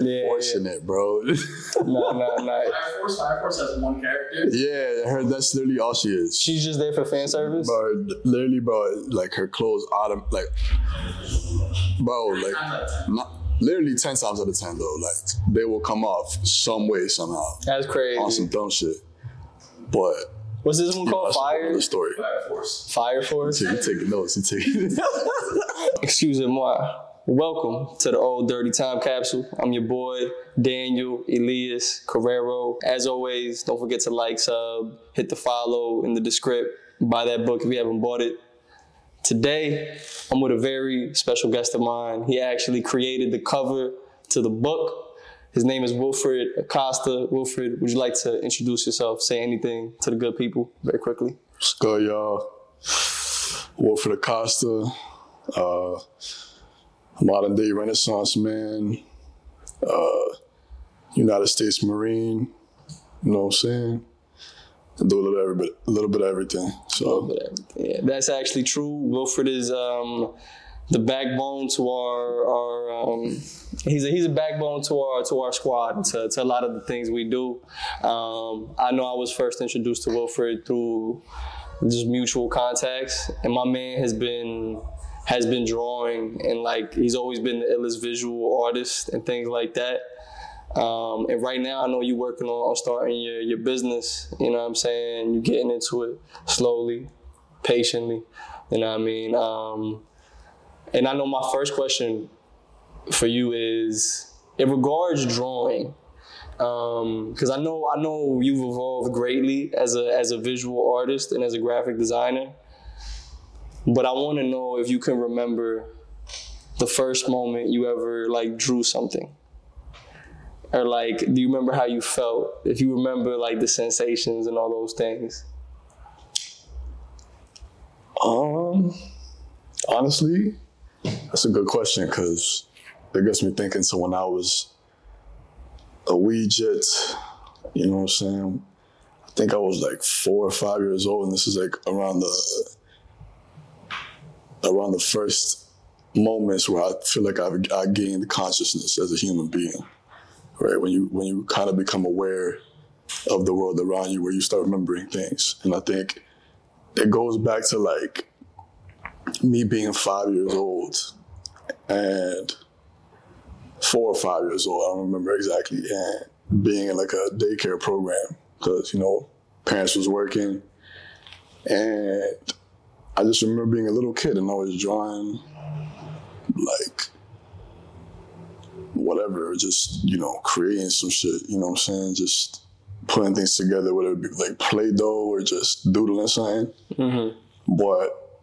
Yeah, fortunate, bro. Nah, nah, nah. Fire Force, Fire Force has one character. yeah, her that's literally all she is. She's just there for fan service. Bro, literally, bro, like her clothes autumn, like, bro, like, Nine out of ten. not, literally 10 times out of 10, though, like, they will come off some way, somehow, That's crazy. on some dumb shit. But, What's this one you know, called? that's a whole Fire. other story. Fire Force. Fire Force. So you take notes, you take Excuse it, moi. Welcome to the old dirty time capsule. I'm your boy Daniel Elias Carrero. As always, don't forget to like, sub, hit the follow in the descript. Buy that book if you haven't bought it. Today, I'm with a very special guest of mine. He actually created the cover to the book. His name is Wilfred Acosta. Wilfred, would you like to introduce yourself? Say anything to the good people very quickly. What's good, y'all? Wilfred Acosta, uh, modern day Renaissance man, uh, United States Marine. You know what I'm saying? I do a little, bit, a little bit of everything. So But, uh, yeah, that's actually true. Wilfred is um, the backbone to our our. Um, he's a, he's a backbone to our to our squad to, to a lot of the things we do. Um, I know I was first introduced to Wilfred through just mutual contacts, and my man has been has been drawing and like he's always been the illest visual artist and things like that. Um, and right now, I know you're working on, on starting your, your business. You know what I'm saying? You're getting into it slowly, patiently. You know what I mean? Um, and I know my first question for you is in regards drawing, because I know I know you've evolved greatly as a as a visual artist and as a graphic designer. But I want to know if you can remember the first moment you ever like drew something or like do you remember how you felt if you remember like the sensations and all those things Um, honestly, that's a good question because it gets me thinking. So when I was a jit, you know what I'm saying? I think I was like four or five years old, and this is like around the around the first moments where I feel like I've I gained consciousness as a human being. Right when you when you kind of become aware of the world around you, where you start remembering things, and I think it goes back to like me being five years old and four or five years old. I don't remember exactly, and being in like a daycare program because you know parents was working, and I just remember being a little kid and I was drawing like whatever, just you know creating some shit. You know what I'm saying? Just putting things together, whether it be like Play-Doh or just doodling something. Mm-hmm. But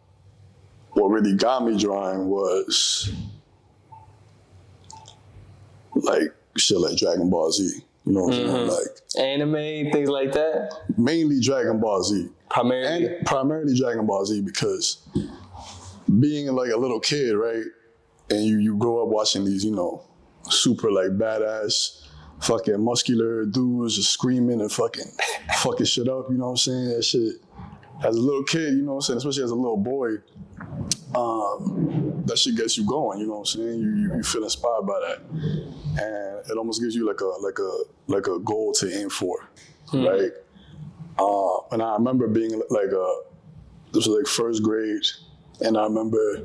what really got me drawing was like shit like Dragon Ball Z. You know what I'm saying? Mm-hmm. Like anime things like that mainly Dragon Ball Z. primarily And primarily Dragon Ball Z because being like a little kid, right? And you, you grow up watching these, you know, super like badass fucking muscular dudes just screaming and fucking fucking shit up, you know what I'm saying? That shit as a little kid, you know what I'm saying, especially as a little boy, um, that shit gets you going, you know what I'm saying? You, you you feel inspired by that. And it almost gives you like a like a like a goal to aim for. Right? Uh, and I remember being like a this was like first grade, and I remember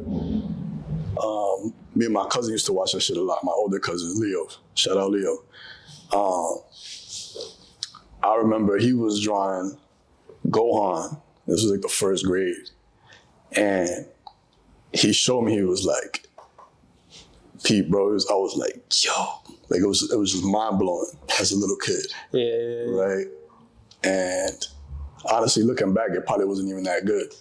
um, me and my cousin used to watch that shit a lot. My older cousin Leo, shout out Leo. Um, I remember he was drawing Gohan. This was like the first grade, and he showed me. He was like, "Pete, bro." Was, I was like, "Yo," like it was. It was just mind blowing as a little kid yeah. right? And honestly, looking back, it probably wasn't even that good,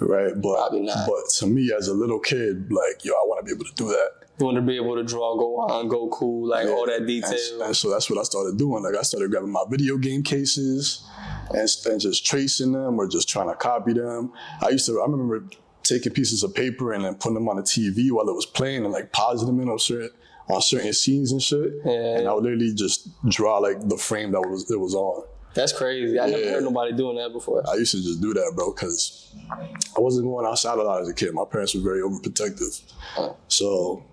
right? But Probably not. but to me, as a little kid, like yo, I want to be able to do that. you want to be able to draw Gohan, Goku, like all that And, detail. and so that's what I started doing. Like I started grabbing my video game cases and, and just tracing them or just trying to copy them. I used to. I remember taking pieces of paper and then putting them on the TV while it was playing and like pausing them in on certain on certain scenes and shit. Yeah. And I would literally just draw like the frame that was it was on. That's crazy. I never heard nobody doing that before. I used to just do that, bro, because I wasn't going outside a lot as a kid. My parents were very overprotective. So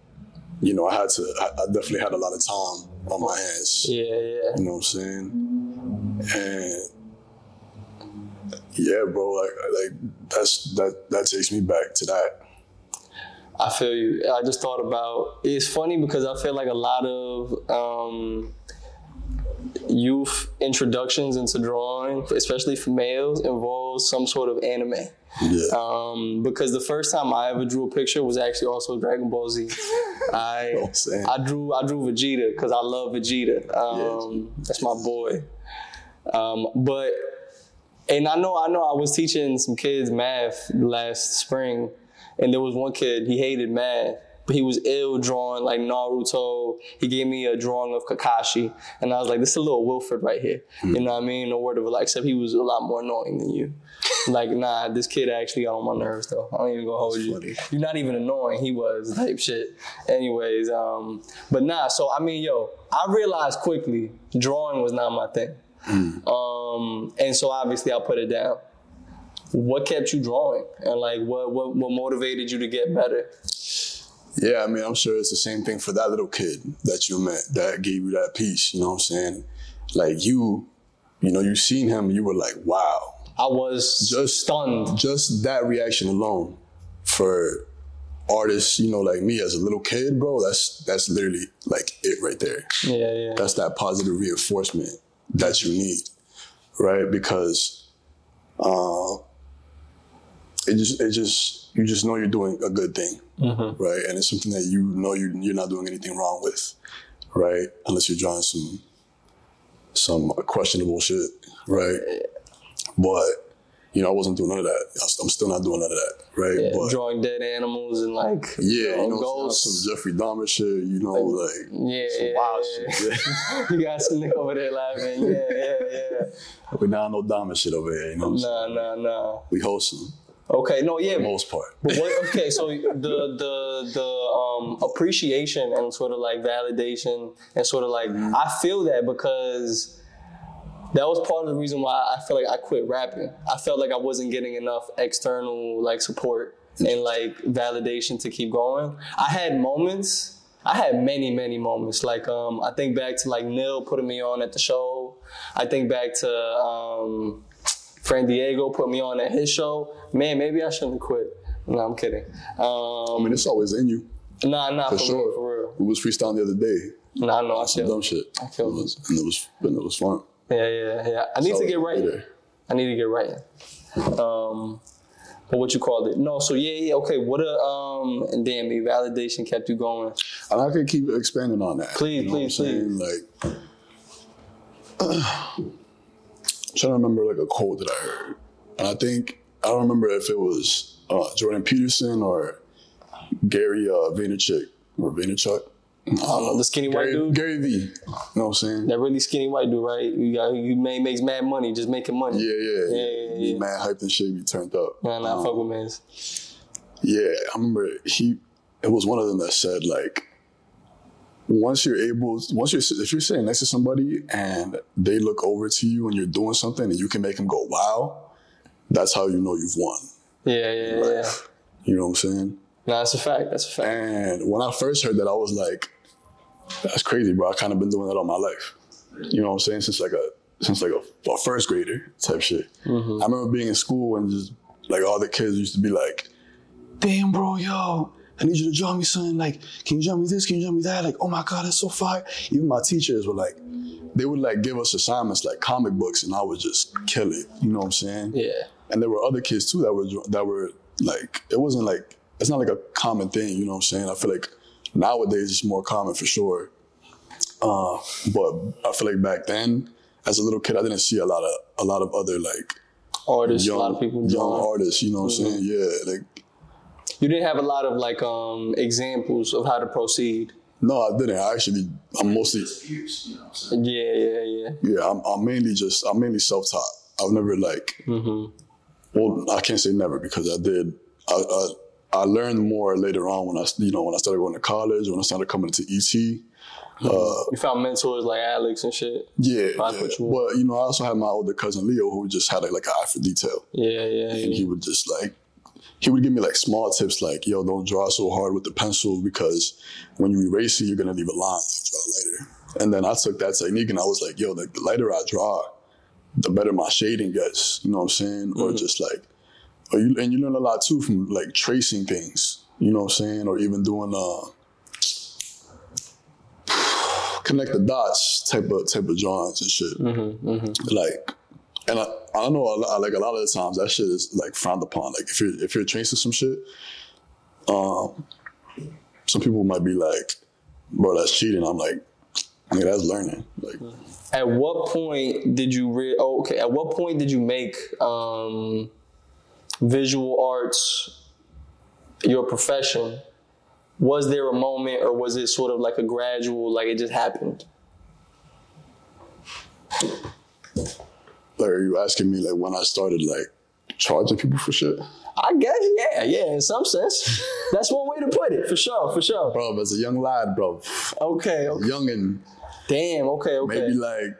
you know, I had to. I, I definitely had a lot of time on my hands. Yeah, yeah. You know what I'm saying? And yeah, bro, like like that's that that takes me back to that. I feel you. I just thought about it's funny because I feel like a lot of um, youth introductions into drawing, especially for males, involves some sort of anime. Yeah. Um, because the first time I ever drew a picture was actually also Dragon Ball Z. I know I'm saying? I drew I drew Vegeta because I love Vegeta. Um, That's my boy. Um, but and I know I know I was teaching some kids math last spring, and there was one kid he hated math. But he was ill drawing like Naruto. He gave me a drawing of Kakashi, and I was like, "This is a little Wilfred right here." You know what I mean? No word of it. Like, except he was a lot more annoying than you. like, nah, this kid actually got on my nerves though. I don't even gonna hold you. funny. You're not even annoying. He was type shit. Anyways, um, but nah. So I mean, yo, I realized quickly drawing was not my thing. Um, and so obviously I put it down. What kept you drawing, and like what what what motivated you to get better? Yeah, I mean, I'm sure it's the same thing for that little kid that you met that gave you that piece. You know what I'm saying? Like you, you know, you seen him, you were like, wow. I was Just stunned. Just that reaction alone for artists, you know, like me as a little kid, bro. That's that's literally like it right there. Yeah, yeah. That's that positive reinforcement that you need, right? Because uh, it just it just you just know you're doing a good thing, mm-hmm. right? And it's something that you know you you're not doing anything wrong with, right? Unless you're drawing some some questionable shit, right? But you know, I wasn't doing none of that. I'm still not doing none of that, right? Yeah, but drawing dead animals and like yeah, you know, ghosts. some Jeffrey Dahmer shit, you know, like yeah, some yeah, wild yeah. shit. Yeah. you got some nigga over there laughing. Yeah, yeah, yeah. we not no Dahmer shit over here, you know. What I'm saying? Nah, nah, nah. We wholesome Okay, no, yeah. for the most part. But what, okay, so the the the um, appreciation and sort of like validation and sort of like I feel that because that was part of the reason why I feel like I quit rapping. I felt like I wasn't getting enough external like support and like validation to keep going. I had moments. I had many, many moments. Like um, I think back to like Neil putting me on at the show. I think back to um, Fran Diego put me on at his show. Man, maybe I shouldn't quit. No, I'm kidding. I Um, mean, it's always in you, nah, nah, for, for real, sure. for real. We was freestyling the other day, Nah, I know I feel. dumb shit. I killed It was, and it was, and it was fun. Yeah, yeah, yeah. I need to get right. later. I need to get right. Um, but what you called it? No, so yeah, yeah, okay. What a um, and damn, me validation kept you going. And I could keep expanding on that. Please, you know please, saying? Like, I'm trying to remember like a quote that I heard, and I think I don't remember if it was uh, Jordan Peterson or Gary uh, Vaynerchuk or Vaynerchuk. Know. The skinny white Gary, dude? Gary V. You know what I'm saying? That really skinny white dude, right? You got you made makes mad money, just making money. Yeah, yeah, Yeah, yeah. yeah. mad hyped and shit. Be turned up. Nah, nah, Um, fuck with man. Yeah, I remember he. It was one of them that said like, once you're able, once you're if you're sitting next to somebody and they look over to you and you're doing something and you can make them go wow, that's how you know you've won. Yeah, yeah, yeah. yeah. You know what I'm saying? Nah, that's a fact. That's a fact. And when I first heard that, I was like, that's crazy, bro. I kind of been doing that all my life. You know what I'm saying? Since like a since like a, a first grader type shit. Mm-hmm. I remember being in school and just like all the kids used to be like, damn, bro, yo, I need you to draw me something. Like, can you draw me this? Can you draw me that? Like, oh my God, that's so fire. Even my teachers were like, they would like give us assignments like comic books and I would just kill it. You know what I'm saying? Yeah. And there were other kids too that were that were like it wasn't like it's not like a common thing, you know what I'm saying? I feel like nowadays it's more common for sure. Uh, but I feel like back then, as a little kid, I didn't see a lot of a lot of other like Artists, young, a lot of people young drawing. artists, you know what I'm saying? Yeah, like You didn't have a lot of like um examples of how to proceed. no, I didn't. I actually I'm mostly you know what I'm saying? Yeah, yeah, yeah. yeah, I'm, I'm mainly just I'm mainly self taught. I've never like Mm-hmm. Well, I can't say never because I did. I, I I learned more later on when I you know when I started going to college when I started coming to ET. Uh, You found mentors like Alex and shit. yeah, yeah. you but you know I also had my older cousin Leo who just had like, an eye for detail, Yeah, yeah, and yeah. he would just like he would give me like small tips like, yo, don't draw so hard with the pencil because when you erase it, you're gonna leave a line, like draw lighter. And then I took that technique and I was like, yo, like the lighter I draw, the better my shading gets. You know what I'm saying? Or just like, or you and you learn a lot too from like tracing things. You know what I'm saying? Or even doing uh connect the dots type of type of drawings and shit. Like, and I, I know a lot, like a lot of the times that shit is like frowned upon. Like if you're if you're tracing some shit, um, some people might be like, "Bro, that's cheating." I'm like, "Nigga, that's learning." Like, At what point did you re- oh, okay? At what point did you make um, visual arts your profession? Was there a moment, or was it sort of like a gradual, like it just happened? like, are you asking me like when I started like charging people for shit? I guess, yeah, yeah. In some sense, that's one way to put it, for sure, for sure. Bro, as a young lad, bro, Okay, okay. young and damn. Okay, okay. maybe like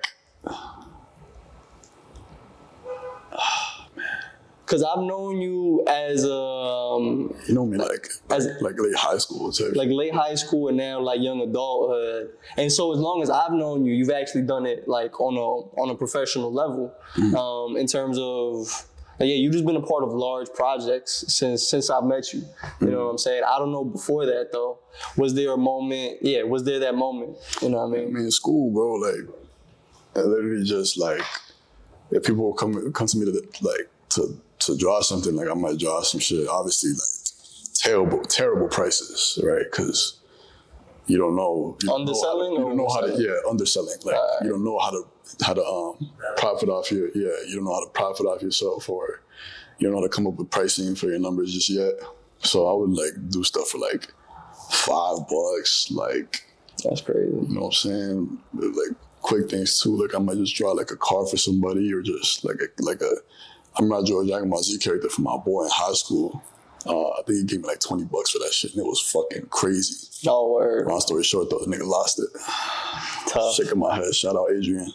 Because I've known you as um, you know me like As- like late high school too. like late high school and now like young adulthood. And so as long as I've known you, you've actually done it like on a on a professional level. Um, in terms of yeah, you've just been a part of large projects since since I've met you. You know what I'm saying? I don't know before that though. Was there a moment? Yeah, was there that moment? You know what I mean? I mean, school, bro, like, I literally just like, if people come come to me to like to to draw something, like I might draw some shit. Obviously, like terrible, terrible prices, right? Because you don't know you don't know how to- Underselling You or don't know how to, yeah, underselling. Like you don't know how to how to um profit off your yeah. You don't know how to profit off yourself, or you don't know how to come up with pricing for your numbers just yet. So I would like do stuff for like five bucks, like That's crazy. you know what I'm saying? Like quick things too. Like I might just draw like a car for somebody or just like a like a I'm not George Jackamon Z character for my boy in high school. Uh, I think he gave me like 20 bucks for that shit and it was fucking crazy. No word. Long story short though, the nigga lost it. Tough. Shaking my head. Shout out Adrian.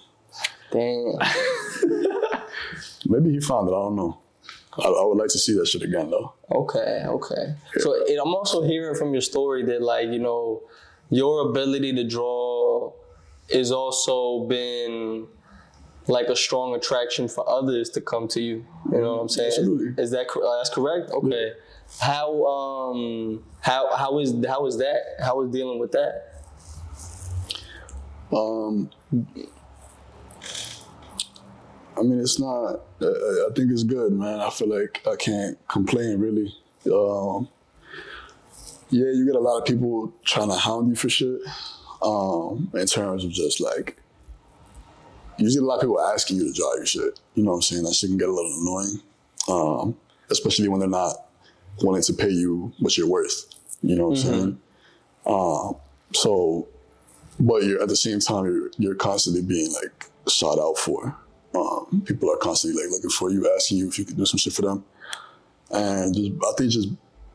Damn. Maybe he found it. I don't know. I, I would like to see that shit again though. Okay, okay. So and I'm also hearing from your story that like, you know, your ability to draw is also been like a strong attraction for others to come to you. You know what I'm saying? Absolutely. Is that cor- that's correct? Okay. How um how how is how is that? How is dealing with that? Um, I mean, it's not. I, I think it's good, man. I feel like I can't complain really. Um, yeah, you get a lot of people trying to hound you for shit. Um, in terms of just like, you get a lot of people asking you to draw your shit. You know what I'm saying? That shit can get a little annoying, um, especially when they're not willing to pay you what you're worth. You know what I'm saying? Um, so but you're at the same time you're you're constantly being like sought out for. Um, people are constantly like looking for you, asking you if you could do some shit for them, and just I think just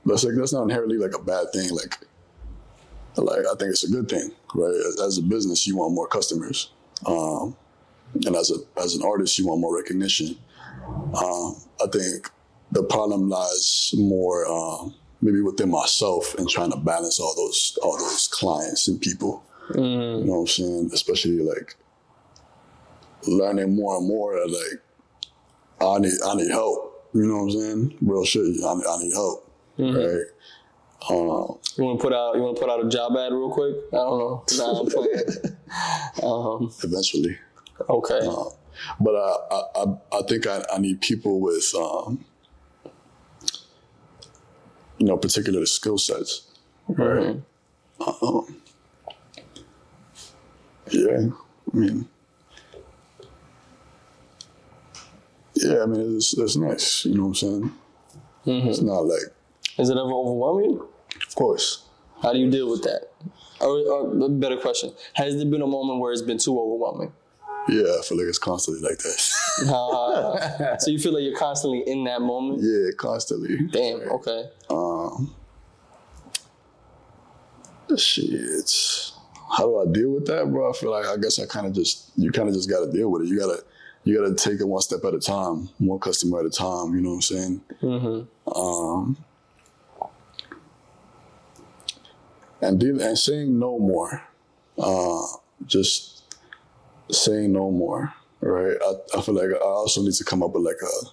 that's like that's not inherently like a bad thing. Like, like I think it's a good thing, right? As, as a business, you want more customers, um, and as a as an artist, you want more recognition. Um, I think the problem lies more um, maybe within myself and trying to balance all those all those clients and people. You know what I'm saying? Especially like learning more and more like I need I need help. You know what I'm saying? Real shit. I need, I need help. Right. Um, You want to put out you want to put out a job ad real quick? I don't know. Nah, I'm playing. um, eventually. okay. Um, but I, I, I- I think I, I need people with, um, you know, particular skill sets. Right. Um, yeah. I mean, yeah, I mean, it's, it's nice. You know what I'm saying? It's not like, Is it ever overwhelming? of course. How do you deal with that? Or, or a better question: Has there been a moment where it's been too overwhelming? Yeah, I feel like it's constantly like that. Uh, so you feel like you're constantly in that moment. yeah, constantly. Damn. Okay. Um, shit. How do I deal with that, bro? I feel like I guess I kind of just you kind of just got to deal with it. You gotta you gotta take it one step at a time, one customer at a time. You know what I'm saying? Mm-hmm. Um, and deal, and saying no more, uh, just saying no more. Right? I, I feel like I also need to come up with like a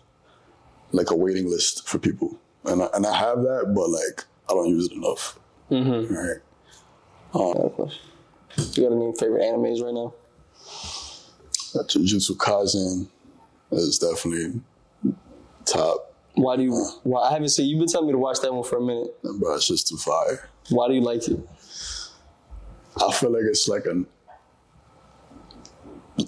like a waiting list for people, and I, and I have that, but like I don't use it enough. Mm-hmm. Right? You got any favorite animes right now? Jujutsu Kaisen is definitely top. Why do you? Why I haven't seen. You've been telling me to watch that one for a minute. Bro, it's just too fire. Why do you like it? I feel like it's like a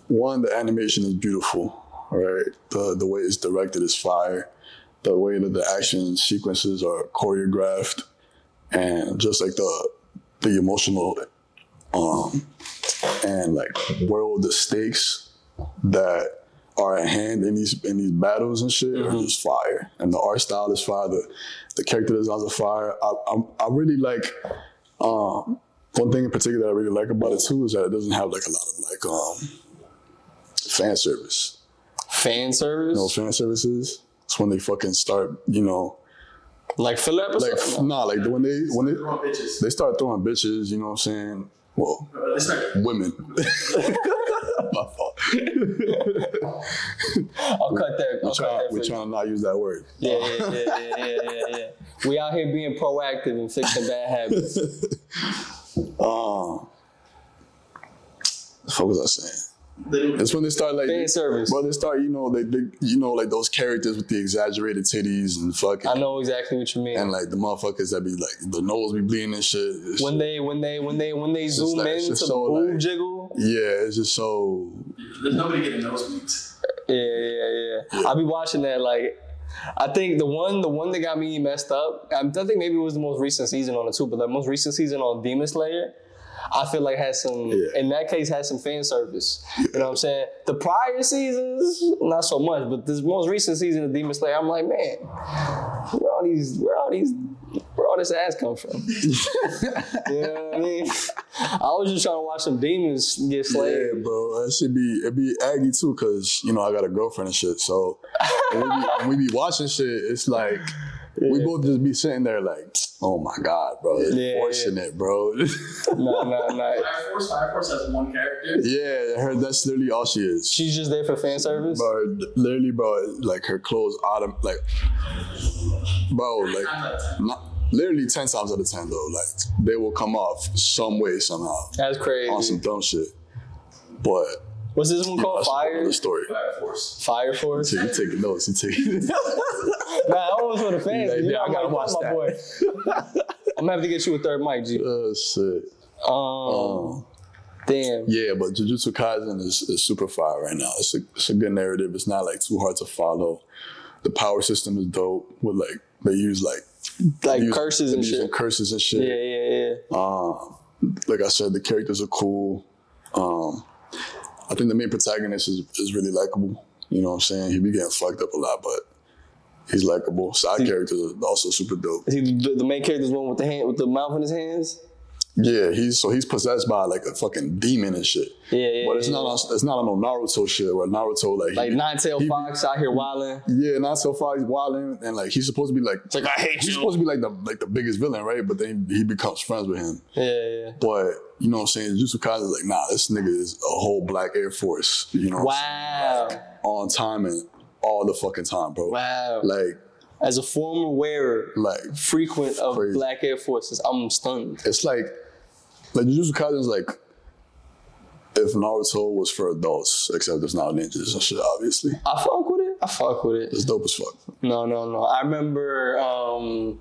one. The animation is beautiful, right? The the way it's directed is fire. The way that the action sequences are choreographed, and just like the the emotional um and like world the stakes that are at hand in these in these battles and shit are just fire. And the art style is fire. The the character designs are fire. I I, I really like. Um, one thing in particular that I really like about it too is that it doesn't have like a lot of like um fan service. Fan service, You know, fan services. It's when they fucking start, you know, like filler like episodes. nah, like when they when they Throwing bitches. they start throwing bitches, you know what I'm saying? Well, It's like women. My fault. I'll cut that. I'll Try- cut that we're trying to not use that word. Yeah, yeah, yeah, yeah, yeah, yeah, yeah. We out here being proactive and fixing bad habits. Um, what was I saying? They do It's when they start like Fan service. Well, they start, you know, they, they you know, like those characters with the exaggerated titties and fucking, I know exactly what you mean. and like the motherfuckers that be like the nose be bleeding and shit. It's- when they when they when they when they zoom like- in it's to just the so, boob like- jiggle. yeah, it's just so. There's nobody getting nosebleeds. Yeah, yeah, yeah. I'll be watching that like. I think the one, the one that got me messed up. I think maybe it was the most recent season on it too, but the most recent season on Demon Slayer, I feel like has some. Yeah. In that case, had some fan service. You know what I'm saying? The prior seasons, not so much, but this most recent season of Demon Slayer, I'm like, man, where all these, where all these, where all this ass come from? you know what I mean? I was just trying to watch some demons get slayed. Yeah, bro, that should be it. Be aggy too, cause you know I got a girlfriend and shit. So when we be, when we be watching shit, it's like we both just be sitting there like, oh my god, bro, it's Yeah, forcing it, bro. No, no, no. Fire Force, Fire Force has one character. yeah, her that's literally all she is. She's just there for fan service. bro, literally, bro, like her clothes autumn, like, bro, like, Nine out of ten. not, literally ten times out of ten though, like they will come off some way somehow That's crazy. on some dumb shit. But What's this one called? that's a whole Fire. story. Fire Force. Fire Force. So you taking notes, you taking. Nah, I was for the fans. Yeah, you yeah, know, I gotta like, watch my boy. I'm gonna have to get you a third mic, G. oh shit. Um, Um, damn. yeah, but Jujutsu Kaisen is, is super fire right now. It's a, it's a good narrative. It's not like too hard to follow. The power system is dope. With like they use like Like use- curses and shit. curses and shit. Yeah, yeah, yeah. Um, like I said, the characters are cool. Um, I think the main protagonist is, is really likable. You know what I'm saying? He be getting fucked up a lot, but he's likable. Side characters are also super dope. Is he the, the main character's one with the hand with the mouth in his hands? Yeah, he's so he's possessed by like a fucking demon and shit. Yeah, yeah. But it's yeah. not on, it's not on no Naruto shit where Naruto like like Nine Tail Fox out here wilding. yeah, so far he's wilding and like he's supposed to be like It's like I hate he's you. supposed to be like the like the biggest villain, right? But then he becomes friends with him. Yeah, yeah. But you know what I'm saying? Jujutsu Kaisen is like, nah, this nigga is a whole black Air Force. You know, what I'm saying? Wow. on time and all the fucking time, bro. Wow. Like, As a former wearer, like frequent of Crazy. Black Air Forces, I'm stunned. it's like, like Jujutsu Kaisen is like if Naruto was for adults, except there's not ninjas and shit. Obviously, I fuck with it. I fuck with it. it's dope as fuck. No, no, no. I remember um,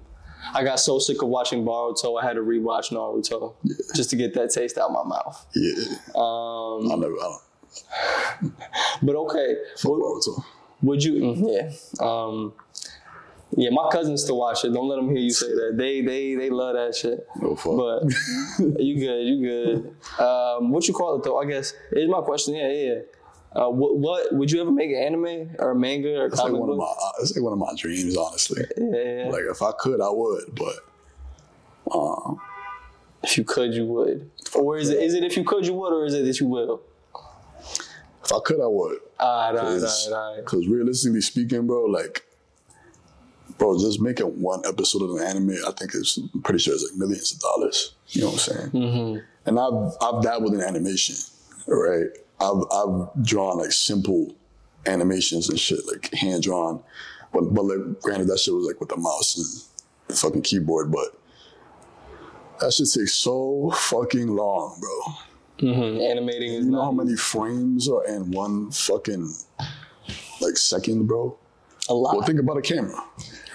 I got so sick of watching Boruto, I had to rewatch Naruto just to get that taste out my mouth. Yeah, Um, I never, I don't but okay, fuck Naruto. Would you? mm, Yeah, um, yeah. My cousins still watch it. Don't let them hear you say that. They, they, they love that shit. No fuck. But you good, you good. Um, what you call it though? I guess is my question. Yeah, yeah. Uh, what, what would you ever make an anime or a manga or a it's like comic one of book? my, it's like one of my dreams, honestly. yeah, yeah. Like if I could, I would, but um, If you could, you would. Or is it is it if you could, you would, or is it that you will? If I could, I would. Alright, alright, Cause, alright, alright. Cause realistically speaking, bro, like, bro, just making one episode of an anime, I think it's I'm pretty sure it's like millions of dollars. You know what I'm saying? Mm-hmm. And I've I've dabbled in animation, right? I've I've drawn like simple animations and shit, like hand drawn. But but like granted that shit was like with the mouse and the fucking keyboard, but that shit takes so fucking long, bro. Mm-hmm. Animating is You know how many frames are in one fucking like second, bro? a lot. Well, think about a camera,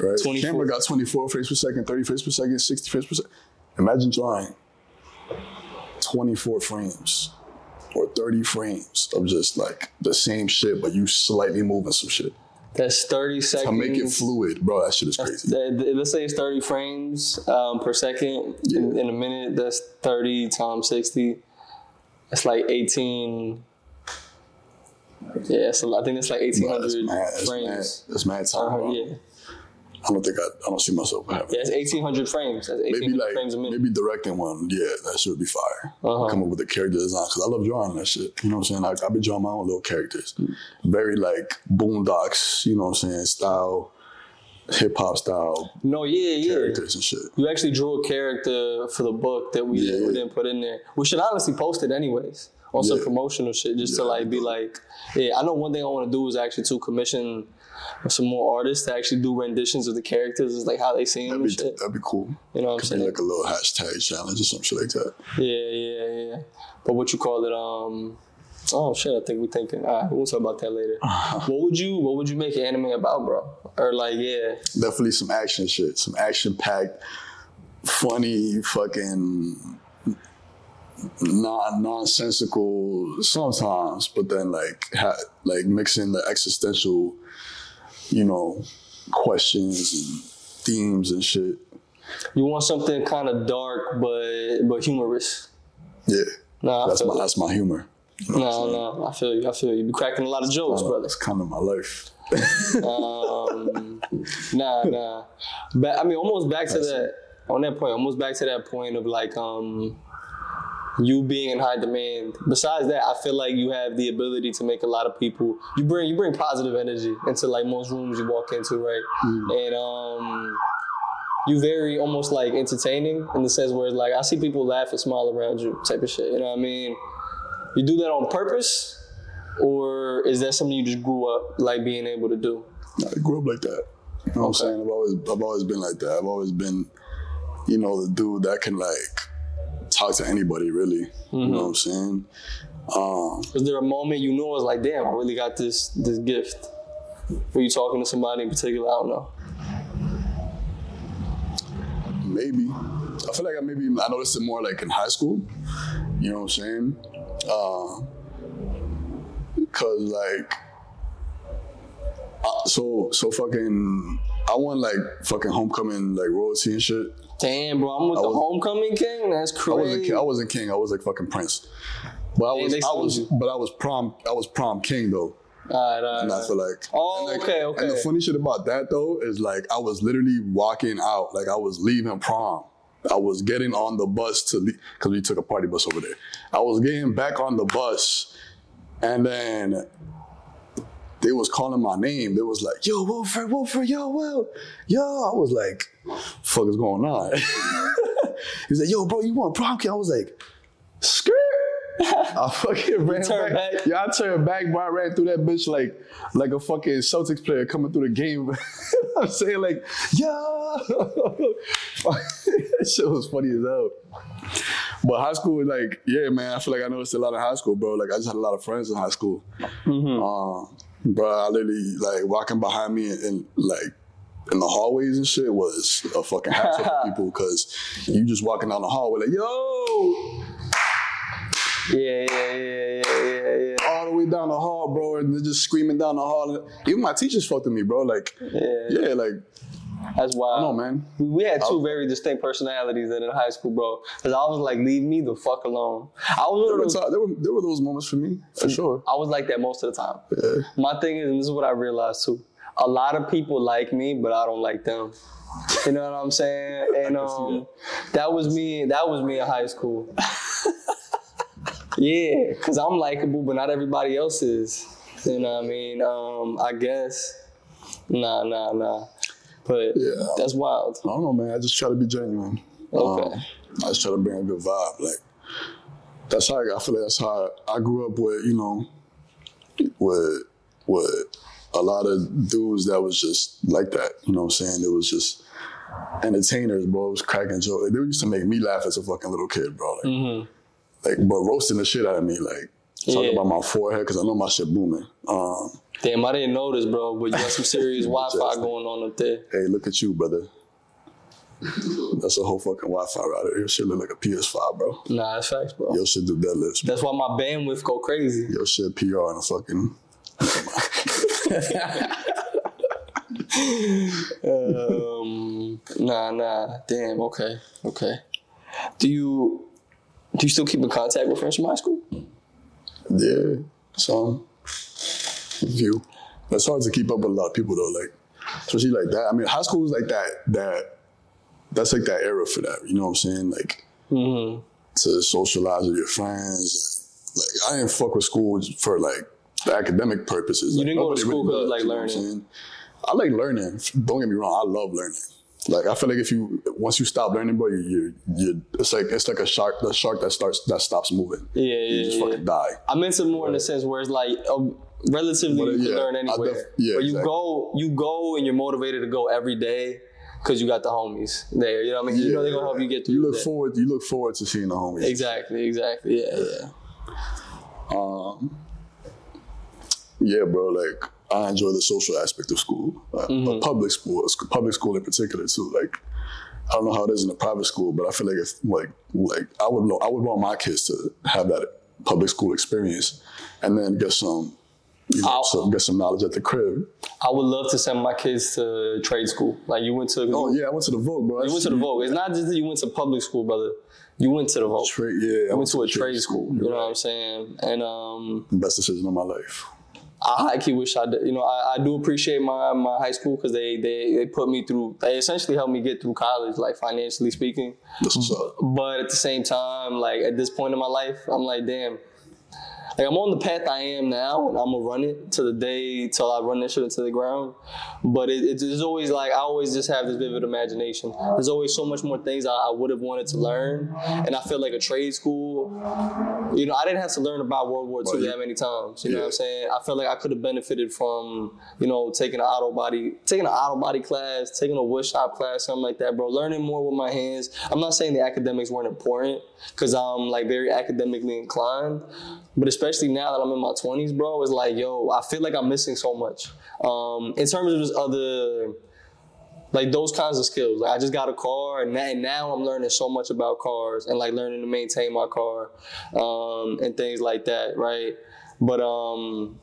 right? 24. Camera got 24 frames per second, 30 frames per second, 60 frames per second. Imagine drawing 24 frames or 30 frames of just like the same shit, but you slightly moving some shit That's thirty seconds. to make it fluid, bro. That shit is crazy. That- let's say it's 30 frames um, per second in, in a minute. That's 30 times 60. That's like 18. Yeah, so I think it's like Bro, that's 1800 mad. That's mad. That's mad time. Uh, yeah. I don't think I. I don't see myself having. yeah, it's 1800 frames. That's 1800 Maybe like frames a minute. maybe directing one. Yeah, that should be fire. Uh-huh. Come up with the character design because I love drawing that shit. You know what I'm saying? Like I've been drawing my own little characters, very like boondocks. You know what I'm saying? Style, hip hop style no, yeah, yeah. characters and shit. You actually drew a character for the book that we, Yeah. we didn't put in there. We should honestly post it anyways on some Yeah. promotional shit, just to like be like, yeah. I know one thing I want to do is actually to commission some more artists to actually do renditions of the characters, is like how they see them That'd and be shit. that'd be cool. You know what I'm saying? like a little hashtag challenge or some shit like that. Yeah, yeah, yeah. But what you call it? Um. Oh shit! I think we thinking. All right, we'll talk about that later. Uh-huh. what would you What would you make an anime about, bro? Or like, yeah, Definitely some action shit, some action packed, funny, fucking non nonsensical sometimes, but then like ha- like mixing the existential, you know, questions and themes and shit. you want something kind of dark but but humorous. Yeah, Nah, that's my it. that's my humor. You know No, no, I feel you. I feel you. You be cracking a lot of jokes, brother. That's kind of my life. Um, nah, nah. But I mean, almost back to that. On that point, almost back to that point of like um, you being in high demand. Besides that, I feel like you have the ability to make a lot of people. You bring you bring positive energy into like most rooms you walk into, right? And um, you very almost like entertaining in the sense where it's like I see people laugh and smile around you, type of shit. You know what I mean? You do that on purpose, or is that something you just grew up like being able to do? I grew up like that. You know what I'm saying? I've always I've always been like that. I've always been, you know, the dude that can like talk to anybody really. You know what I'm saying? Um, Was there a moment you knew I was like, damn, I really got this this gift? Were you talking to somebody in particular? I don't know. maybe. I feel like I maybe I noticed it more like in high school. You know what I'm saying? Uh, Cause like, uh, so so fucking, I won like fucking homecoming like royalty and shit. Damn, bro, I'm with the was- homecoming king. That's I wasn't crazy. I wasn't king. I was like fucking prince. But I was I was but I was prom I was prom king though. all right, all right, And I feel like Oh, and like- okay, okay. And the funny shit about that though is like I was literally walking out, like I was leaving prom. I was getting on the bus to leave because we took a party bus over there. I was getting back on the bus, and then they was calling my name. They was like, "Yo, Wilfred, Wilfred, yo, Will, yo." I was like, "Fuck is going on?" he was like, "Yo, bro, you want prom kid?" I was like, "Skirt." I fucking ran turned back. back? Yeah, I turned back, but I ran through that bitch like like a fucking Celtics player coming through the game. I'm saying like, yeah. that shit was funny as hell. But high school, like, yeah, man, I feel like I noticed a lot in high school, bro. Like, I just had a lot of friends in high school. Um, bro, I literally, like, walking behind me and, and, like, in the hallways and shit was a fucking hassle for people because you just walking down the hallway like, yo, Yeah, yeah, yeah, yeah, yeah, all the way down the hall, bro, and they're just screaming down the hall. Even my teachers fucked with me, bro. Like, Yeah, yeah, like, that's wild. I know, man. We- We had two very distinct personalities in high school, bro. Cause I was like, leave me the fuck alone. I was There were, those. ti- there, were, there were those moments for me, for sure. I was like that most of the time. Yeah. My thing is, and this is what I realized too. A lot of people like me, but I don't like them. You know what I'm saying? And um, that was me. That was me in high school. Yeah, cause I'm likable, but not everybody else is. You know what I mean? Um, I guess. Nah, nah, nah. But Yeah. that's wild. I don't know, man. I just try to be genuine. Okay. Um, I just try to bring a good vibe. Like that's how I, I feel like that's how I, I grew up with, you know, with with a lot of dudes that was just like that. You know what I'm saying? It was just entertainers, bro. It was cracking jokes. Like, they used to make me laugh as a fucking little kid, bro. Like, like but roasting the shit out of me, like talking Yeah. about my forehead because I know my shit booming. Um, Damn, I didn't notice, bro. But you got some serious Wi-Fi going on up there. hey, look at you, brother. That's a whole fucking Wi-Fi router. Your shit look like a PS5, bro. Nah, that's facts, bro. Your shit do deadlifts, bro. That's why my bandwidth go crazy. Your shit PR in a fucking. Um, nah, nah. Damn. Okay. Okay. Do you do you still keep in contact with friends from high school? Yeah, some view. It's hard to keep up with a lot of people though, like especially like that. I mean, high school is like that. That that's like that era for that. You know what I'm saying? Like Mm-hmm. to socialize with your friends. Like I didn't fuck with school for like the academic purposes. Like, didn't go to school school 'cause you does, like you know what I'm learning. I like learning. Don't get me wrong. I love learning. Like I feel like if you once you stop learning, bro, you you, it's like it's like a shark. The shark that starts that stops moving. Yeah, yeah, You just yeah. fucking die. I meant it more in the sense where it's like um, relatively But, uh, you can yeah, learn anywhere. def- yeah, but you exactly. go, you go, and you're motivated to go every day because you got the homies there. You know what I mean? you know they're gonna help you get through. You look day. forward. You look forward to seeing the homies. Exactly. Exactly. Yeah. Yeah. Um, yeah, bro. Like I enjoy the social aspect of school, uh, Mm-hmm. but public school, sc- public school in particular too. Like I don't know how it is in a private school, but I feel like if like like I would know I would want my kids to have that public school experience, and then get some. You know, get some knowledge at the crib. I would love to send my kids to trade school. Like you went to. Oh yeah, I went to the Vogue, bro. You went to the Vogue. It's not just that you went to public school, brother. You went to the Vogue. Trade, yeah, I You went to a trade school. You know what I'm saying? And um, Best decision of my life. I actually wish I did. You know, I, I do appreciate my my high school because they they they put me through. They essentially helped me get through college, like financially speaking. That's what's up. But at the same time, like at this point in my life, I'm like, damn. Like I'm on the path I am now, and I'm gonna run it to the day till I run this shit into the ground. But it, it's it's always like I always just have this vivid imagination. There's always so much more things I, I would have wanted to learn, and I feel like a trade school. You know, I didn't have to learn about World War II Well, that many times. You know what I'm saying? I feel like I could have benefited from, you know, taking an auto body, taking an auto body class, taking a wood shop class, something like that, bro. Learning more with my hands. I'm not saying the academics weren't important because I'm like very academically inclined, but especially now that I'm in my 20s, bro, it's like, yo, I feel like I'm missing so much. Um, in terms of just other like those kinds of skills. Like I just got a car, and, that, and now I'm learning so much about cars and like learning to maintain my car um, and things like that, right? But um,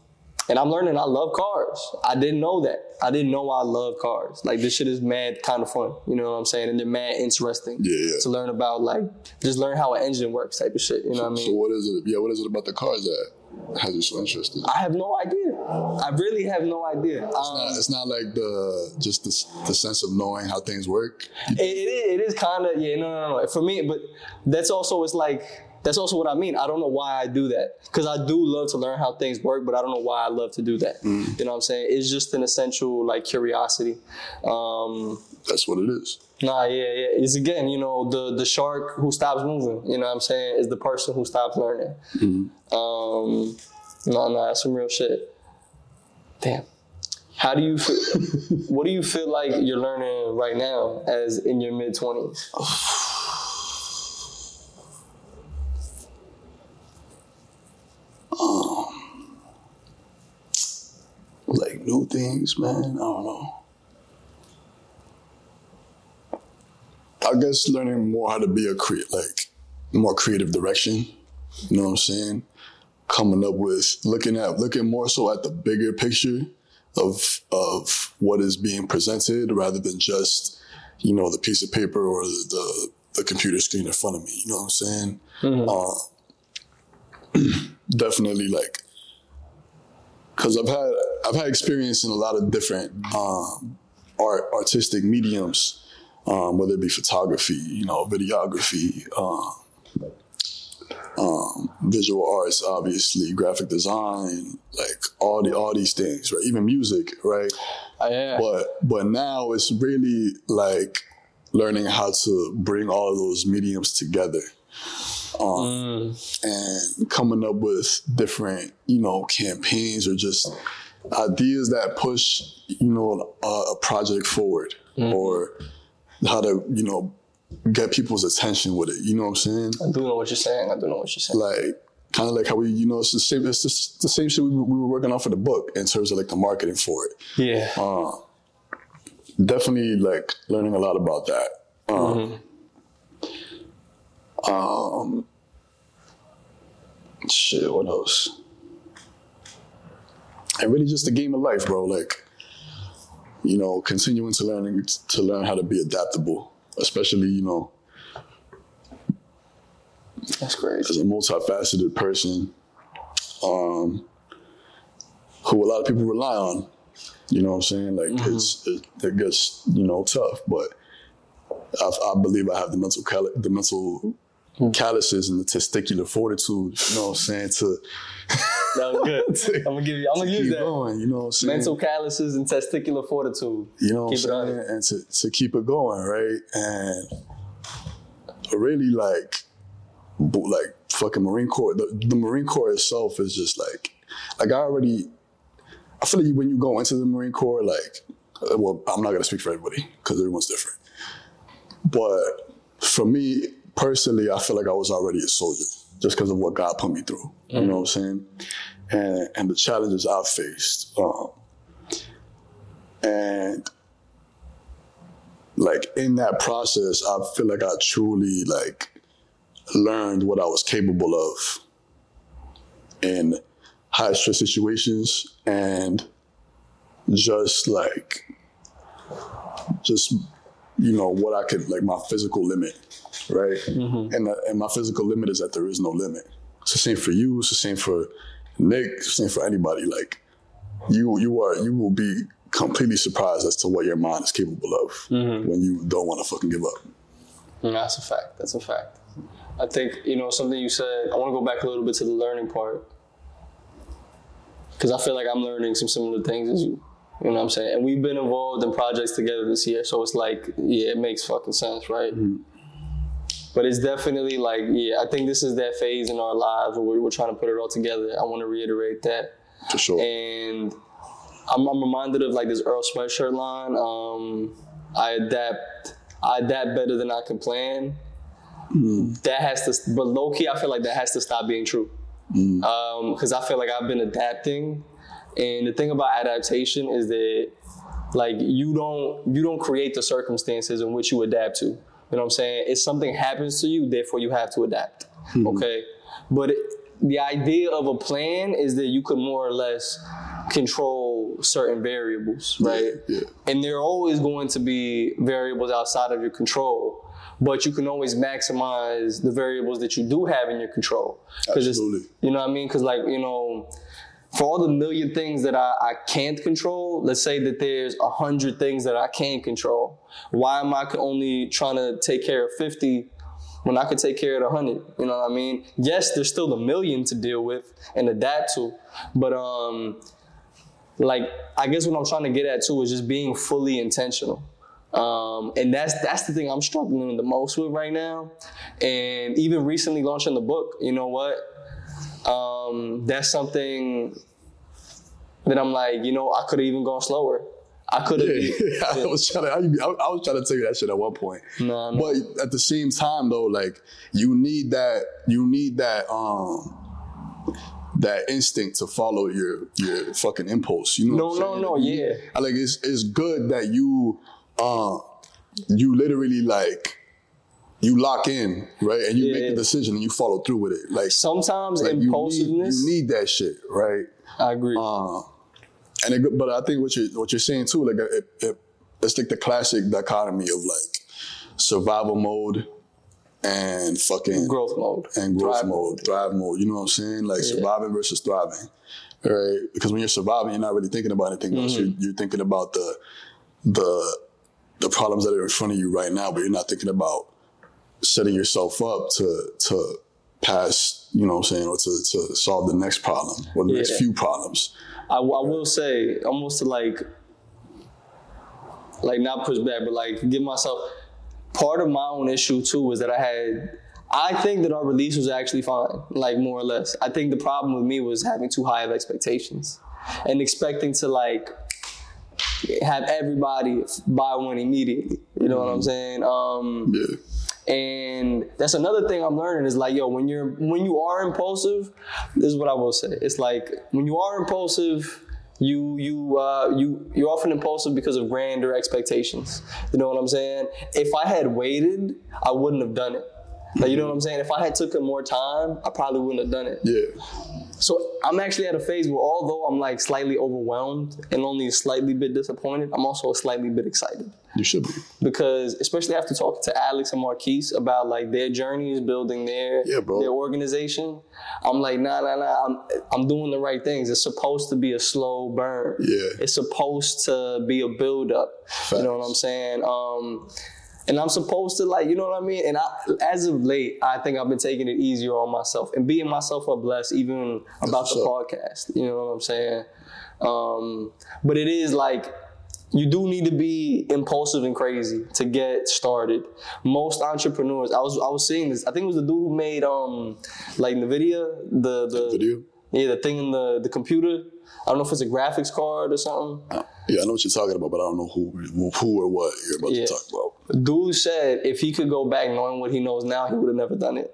and I'm learning I love cars. I didn't know that. I didn't know I love cars. Like this shit is mad kind of fun. You know what I'm saying? And they're mad interesting. Yeah, yeah. To learn about like just learn how an engine works type of shit. You know what I mean? So what is it? Yeah, what is it about the cars that has you so interested? I have no idea. I really have no idea. Um, Uh, it's not like the just the, the sense of knowing how things work. It, it is, it is kind of yeah no no no for me but that's also it's like that's also what I mean. I don't know why I do that. Because I do love to learn how things work but I don't know why I love to do that. Mm. you know what I'm saying? It's just an essential like curiosity. Um That's what it is. nah yeah yeah. It's again you know the the shark who stops moving. You know what I'm saying? Is the person who stops learning. Um no no that's some real shit. Damn. How do you feel what do you feel like you're learning right now as in your mid 20s Like new things, man. I don't know. I guess learning more how to be a create like more creative direction. You know what I'm saying? Coming up with looking at looking more so at the bigger picture of of what is being presented rather than just you know the piece of paper or the the, the computer screen in front of me. You know what I'm saying? Uh, definitely like because I've had I've had experience in a lot of different um, art artistic mediums, um, whether it be photography, you know, videography, um, um, visual arts, obviously, graphic design, like all the all these things, right? Even music, right? Uh, yeah. But but now it's really like learning how to bring all those mediums together. Um, and coming up with different, you know, campaigns or just ideas that push, you know, a, a project forward or how to, you know, get people's attention with it. You know what I'm saying? I do know what you're saying. I do know what you're saying. Like kind of like how we, you know, it's the same. It's just the same shit we, we were working on for the book in terms of like the marketing for it. Yeah. Uh, definitely like learning a lot about that. Um, um, shit, what else? And really just the game of life, bro. Like, you know, continuing to learning to learn how to be adaptable, especially, you know, That's crazy. as a multifaceted person, um, who a lot of people rely on. You know what I'm saying? Like it's it, it gets you know tough, but I, I believe I have the mental the mental calluses and the testicular fortitude. You know what I'm saying? To That was good. I'm gonna give you. I'm gonna use keep that. going. You know what I'm saying? Mental calluses and testicular fortitude. You know what Keep I'm saying? And to, to keep it going, right? And really like like fucking Marine Corps. The, the Marine Corps itself is just like like I already I feel like when you go into the Marine Corps, like uh, well, I'm not gonna speak for everybody because everyone's different. But for me personally, I feel like I was already a soldier just because of what God put me through. You know what I'm saying? And and the challenges I've faced. Um, and like in that process, I feel like I truly like learned what I was capable of in high stress situations and just like just you know what I could like my physical limit, right? Mm-hmm. And the, and my physical limit is that there is no limit. It's the same for you. It's the same for Nick. It's the same for anybody. Like you, you are you will be completely surprised as to what your mind is capable of mm-hmm. when you don't want to fucking give up. Mm, That's a fact. That's a fact. I think you know something you said. I want to go back a little bit to the learning part because I feel like I'm learning some similar things as you. You know what I'm saying? And we've been involved in projects together this year, so it's like, yeah, it makes fucking sense, right? Mm-hmm. But it's definitely like, yeah, I think this is that phase in our lives where we're trying to put it all together. I want to reiterate that. For sure. and I'm, I'm reminded of like this Earl Sweatshirt line. Um, I adapt, I adapt better than I can plan. Mm-hmm. That has to, but low key, I feel like that has to stop being true. Mm-hmm. Um, because I feel like I've been adapting, and the thing about adaptation is that like you don't you don't create the circumstances in which you adapt to. You know what I'm saying? If something happens to you, therefore you have to adapt. Hmm. Okay, but it, the idea of a plan is that you could more or less control certain variables, right? yeah. And there are always going to be variables outside of your control, but you can always maximize the variables that you do have in your control. Absolutely. You know what I mean? Because like you know, for all the million things that I, I can't control, let's say that there's a hundred things that I can control. Why am I only trying to take care of fifty when I could take care of the hundred? You know what I mean? Yes, there's still a million to deal with and adapt to, but um, like I guess what I'm trying to get at too is just being fully intentional. Um, and that's that's the thing I'm struggling the most with right now. And even recently launching the book, you know what? Um, that's something that I'm like, you know, I could have even gone slower. I could have. Yeah, I was trying to. I, I was trying to tell you that shit at one point. No, no. But at the same time, though, like you need that. You need that. Um, that instinct to follow your your fucking impulse. You know. No, what no, saying? no, Like, yeah. I like it's it's good that you, uh, you literally like. You lock in, right, and you make Yeah. the decision and you follow through with it. Like, Sometimes like, you need, impulsiveness. you need that shit, right? I agree. Uh, and it, but I think what you're what you're saying too, like it, it, it's like the classic dichotomy of like survival mode and fucking growth mode. and growth Thrive mode, thrive mode. You know what I'm saying? Like surviving versus thriving, right? Because when you're surviving, you're not really thinking about anything else. Mm-hmm. You're, you're thinking about the the the problems that are in front of you right now, but you're not thinking about setting yourself up to to past, you know what I'm saying, or to, to solve the next problem or the next few problems. I, I will say almost to like like not push back, but like give myself part of my own issue too was that I had I think that our release was actually fine, like more or less. I think the problem with me was having too high of expectations and expecting to like have everybody buy one immediately. You know what I'm saying? Um, Yeah. And that's another thing I'm learning is like, yo, when you're when you are impulsive, this is what I will say. It's like when you are impulsive, you you uh, you you're often impulsive because of grander expectations. You know what I'm saying? If I had waited, I wouldn't have done it. Like you know what I'm saying? If I had took more time, I probably wouldn't have done it. Yeah. So I'm actually at a phase where although I'm like slightly overwhelmed and only a slightly bit disappointed, I'm also a slightly bit excited You should be. because especially after talking to Alex and Marquise about like their journeys building their Yeah, bro. their organization, I'm like, nah, nah, nah, I'm I'm doing the right things. It's supposed to be a slow burn. Yeah. It's supposed to be a build up. You know what I'm saying? Um and I'm supposed to like, you know what I mean? And I, as of late, I think I've been taking it easier on myself and being myself a less, even about the up. podcast. You know what I'm saying? Um, but it is like you do need to be impulsive and crazy to get started. Most entrepreneurs, I was I was seeing this. I think it was the dude who made um like NVIDIA the the Video? yeah the thing in the the computer. I don't know if it's a graphics card or something. Yeah, I know what you're talking about, but I don't know who who or what you're about Yeah. to talk about. Dude said if he could go back knowing what he knows now, he would have never done it.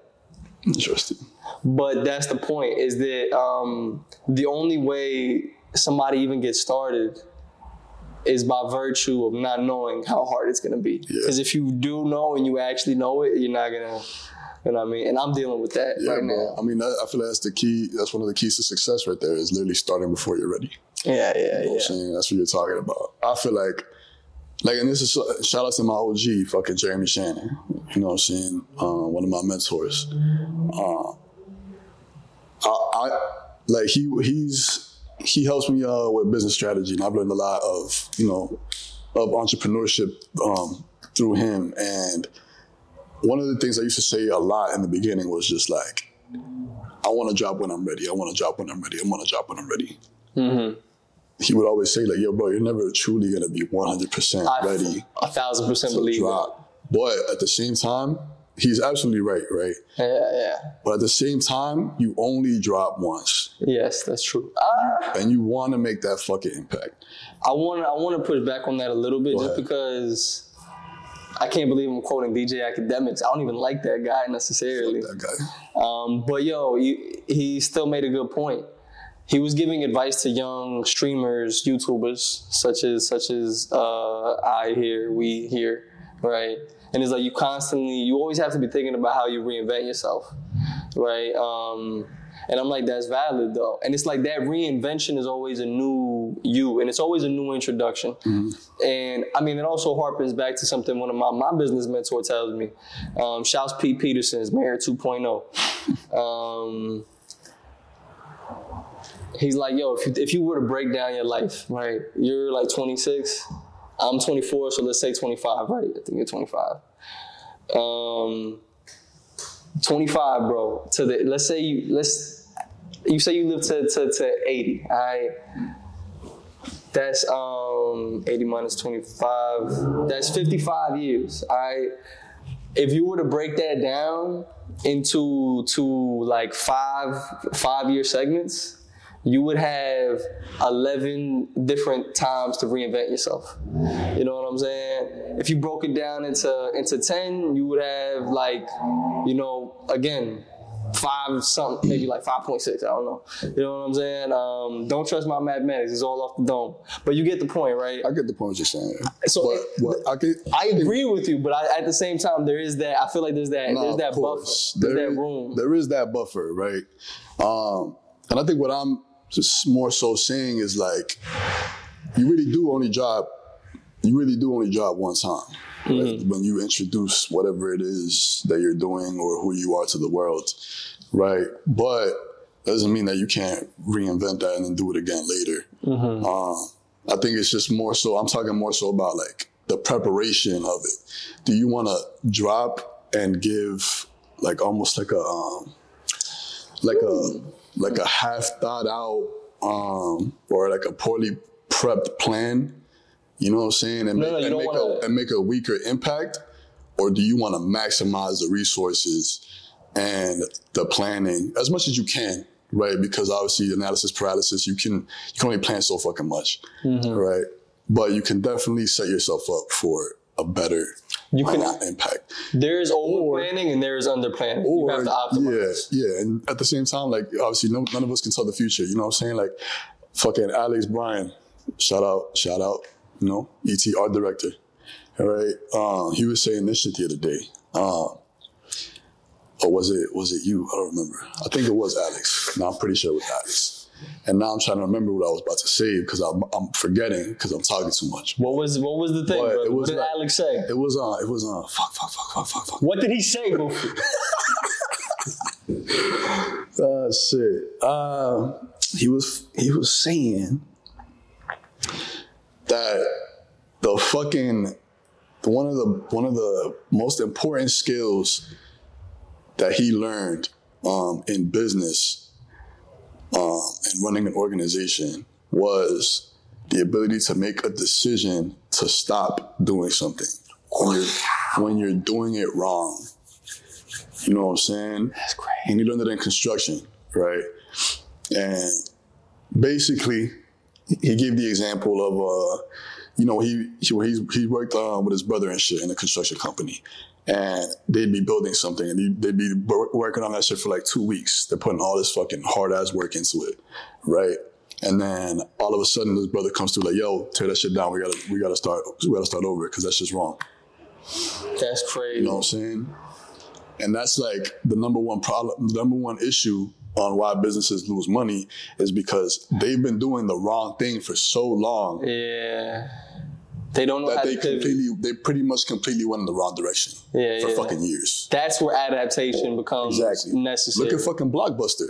Interesting. But that's the point is that um, the only way somebody even gets started is by virtue of not knowing how hard it's gonna be. Yeah. Because if you do know and you actually know it, you're not gonna, you know what I mean? And I'm dealing with that Yeah, right now. I mean, that, I feel like that's the key. That's one of the keys to success right there is literally starting before you're ready. Yeah, yeah, You know what yeah. I'm saying? That's what you're talking about. I feel like, like, and this is shout out to my OG, fucking Jeremy Shannon. You know what I'm saying? Uh, one of my mentors. Uh, I, I like he he's he helps me uh, with business strategy, and I've learned a lot of you know of entrepreneurship um, through him. And one of the things I used to say a lot in the beginning was just like, I want to drop when I'm ready. I want to drop when I'm ready. I want to drop when I'm ready he would always say like, "Yo, bro, you're never truly gonna be 100 percent ready a thousand percent believe it. drop." But at the same time, he's absolutely right, right? Yeah, yeah. But at the same time, you only drop once, Yes, that's true. Ah, and you want to make that fucking impact. I want I want to push back on that a little bit Go just ahead. because I can't believe I'm quoting DJ Akademiks. I don't even like that guy necessarily. That guy. Um, but yo, you, he still made a good point. He was giving advice to young streamers, YouTubers, such as such as uh, I here, we here, right? And it's like you constantly, you always have to be thinking about how you reinvent yourself, right? Um, and I'm like, that's valid though. And it's like that reinvention is always a new you, and it's always a new introduction. And I mean, it also harpens back to something one of my, my business mentor tells me. Um, shouts Pete Peterson's mayor 2.0. Um, he's like, yo, if you, if you were to break down your life, right? You're like 26, I'm 24, so let's say 25, right? I think you're 25. Um, 25, bro. To the let's say you let's you say you live to to, to 80. All right. That's um 80 minus 25. That's 55 years. All right. If you were to break that down into to like five five year segments, you would have 11 different times to reinvent yourself. You know what I'm saying? If you broke it down into into 10, you would have like, you know, again, five something, maybe like 5.6. I don't know. You know what I'm saying? Um, don't trust my mathematics. It's all off the dome. But you get the point, right? I get the point you're saying. So I get, I agree with you, but I, at the same time, there is that. I feel like there's that. Nah, there's that buffer. There's There that is- room. There is that buffer, right? Um, and I think what I'm just more so saying is like, you really do only drop, you really do only drop one time. right? Mm-hmm. When you introduce whatever it is that you're doing or who you are to the world, right? But doesn't mean that you can't reinvent that and then do it again later. Mm-hmm. Um, I think it's just more so. I'm talking more so about like the preparation of it. Do you want to drop and give like almost like a um, like a like a half thought out um or like a poorly prepped plan? You know what I'm saying? And No, make, no, and make wanna- a and make a weaker impact, or do you want to maximize the resources and the planning as much as you can? Right, because obviously analysis paralysis, you can you can only plan so fucking much, Mm-hmm. right? But you can definitely set yourself up for a better You can. uh, impact. There's over planning and there's under planning. You Or have to optimize. yeah, yeah, and at the same time, like obviously, no, none of us can tell the future. You know what I'm saying? Like, fucking Alex Bryan, shout out, shout out. You know, ET art director. All right, um, he was saying this shit the other day. Um, or was it was it you? I don't remember. I think it was Alex. No, I'm pretty sure it was Alex. And now I'm trying to remember what I was about to say because I'm, I'm forgetting because I'm talking too much. What was what was the thing, it What did like- Alex say? It was uh, it was uh, fuck, fuck, fuck, fuck, fuck, fuck. What did he say, Goofy? Uh, shit. Uh, he was he was saying that the fucking one of the one of the most important skills that he learned um, in business um, and running an organization was the ability to make a decision to stop doing something when you're when you're doing it wrong. You know what I'm saying? That's great. and he learned it in construction, right? And basically, he gave the example of, uh, you know, he he he's, he worked uh, with his brother and shit in a construction company, and they'd be building something, and they'd be working on that shit for like two weeks. They're putting all this fucking hard ass work into it, right? And then all of a sudden, this brother comes through like, "Yo, tear that shit down. We gotta we gotta start we gotta start over because that's just wrong." That's crazy. You know what I'm saying? And that's like the number one problem, the number one issue on why businesses lose money is because they've been doing the wrong thing for so long Yeah. They don't know how that they completely, they pretty much completely went in the wrong direction Yeah, for yeah. fucking years. That's where adaptation becomes Exactly. necessary. Look at fucking Blockbuster.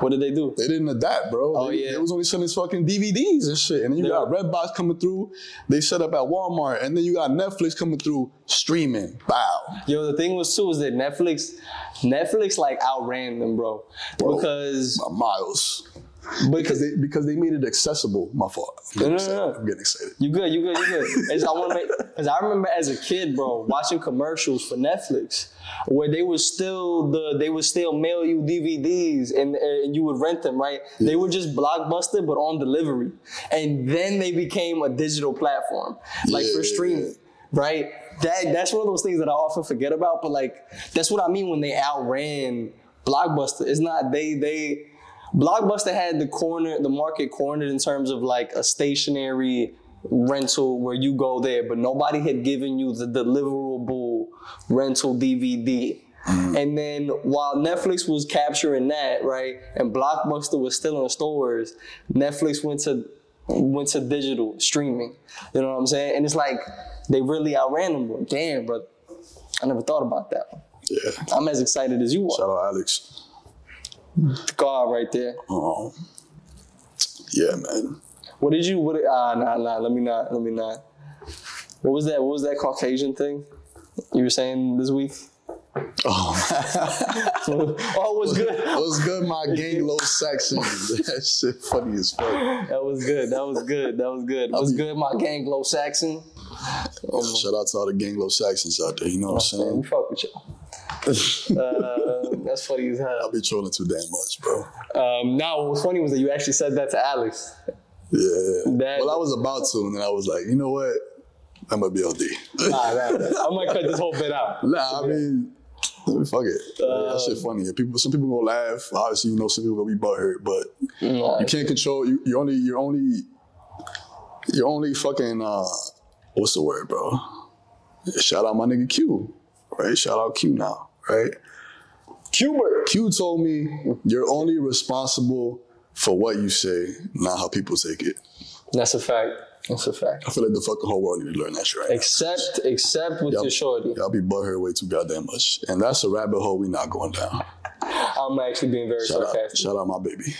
what did they do? They didn't adapt, bro. Oh, they, yeah. They was only selling fucking DVDs and shit. And then you Yeah. got Redbox coming through. They set up at Walmart. And then you got Netflix coming through streaming. Bow. Yo, the thing was too is that Netflix, Netflix like outran them, bro. Bro. Because Miles. Because Because they because they made it accessible. My fault. I'm getting no, excited. no. I'm getting excited. You good, you good, you good. It's- I want to make because I remember as a kid, bro, watching commercials for Netflix where they would still the they would still mail you DVDs and, and you would rent them, right? They were just blockbuster but on delivery, and then they became a digital platform, like for Yeah. streaming, right? That that's one of those things that I often forget about, but like that's what I mean when they outran Blockbuster. It's not they they Blockbuster had the corner, the market cornered in terms of like a stationary rental where you go there, but nobody had given you the deliverable rental DVD. Mm. And then while Netflix was capturing that, right, and Blockbuster was still in stores, Netflix went to went to digital streaming. You know what I'm saying? And it's like they really outran them. Damn, bro. I never thought about that. Yeah. I'm as excited as you are. Shout out Alex. God right there. Um, yeah, man. What did you? What? Ah, nah, nah. Let me not. Let me not. What was that? What was that Caucasian thing you were saying this week? Oh, oh, it was good. what's good, my gang low section? that shit funny as fuck. That was good. That was good. That was good. What's good, my gang, Glow Saxon? Shout out to all the gang low Saxons out there. You know what I'm we saying? fuck with y'all. Uh, that's funny as hell. I'll be trolling too damn much, bro. Um, now, what was funny was that you actually said that to Alex. Yeah. That- well, I was about to, and then I was like, you know what? I'm a BLD. Nah, nah, nah. I might cut this whole bit out. Nah, I mean, fuck it. Uh, that shit funny. People, some people gonna laugh. Obviously, you know, some people gonna be butthurt, but Nah, you can't control. You, you only, you're only, you're only fucking. uh What's the word, bro? Shout out my nigga Q, right? Shout out Q now, right? Cuber. Q told me you're only responsible for what you say, not how people take it. That's a fact. That's a fact. I feel like the fucking whole world need to learn that shit right now. Except, except with Y'all- your shorty. Y'all be butthurt way too goddamn much, and that's a rabbit hole we not going down. I'm actually being very Shout out, sarcastic. shout out my baby.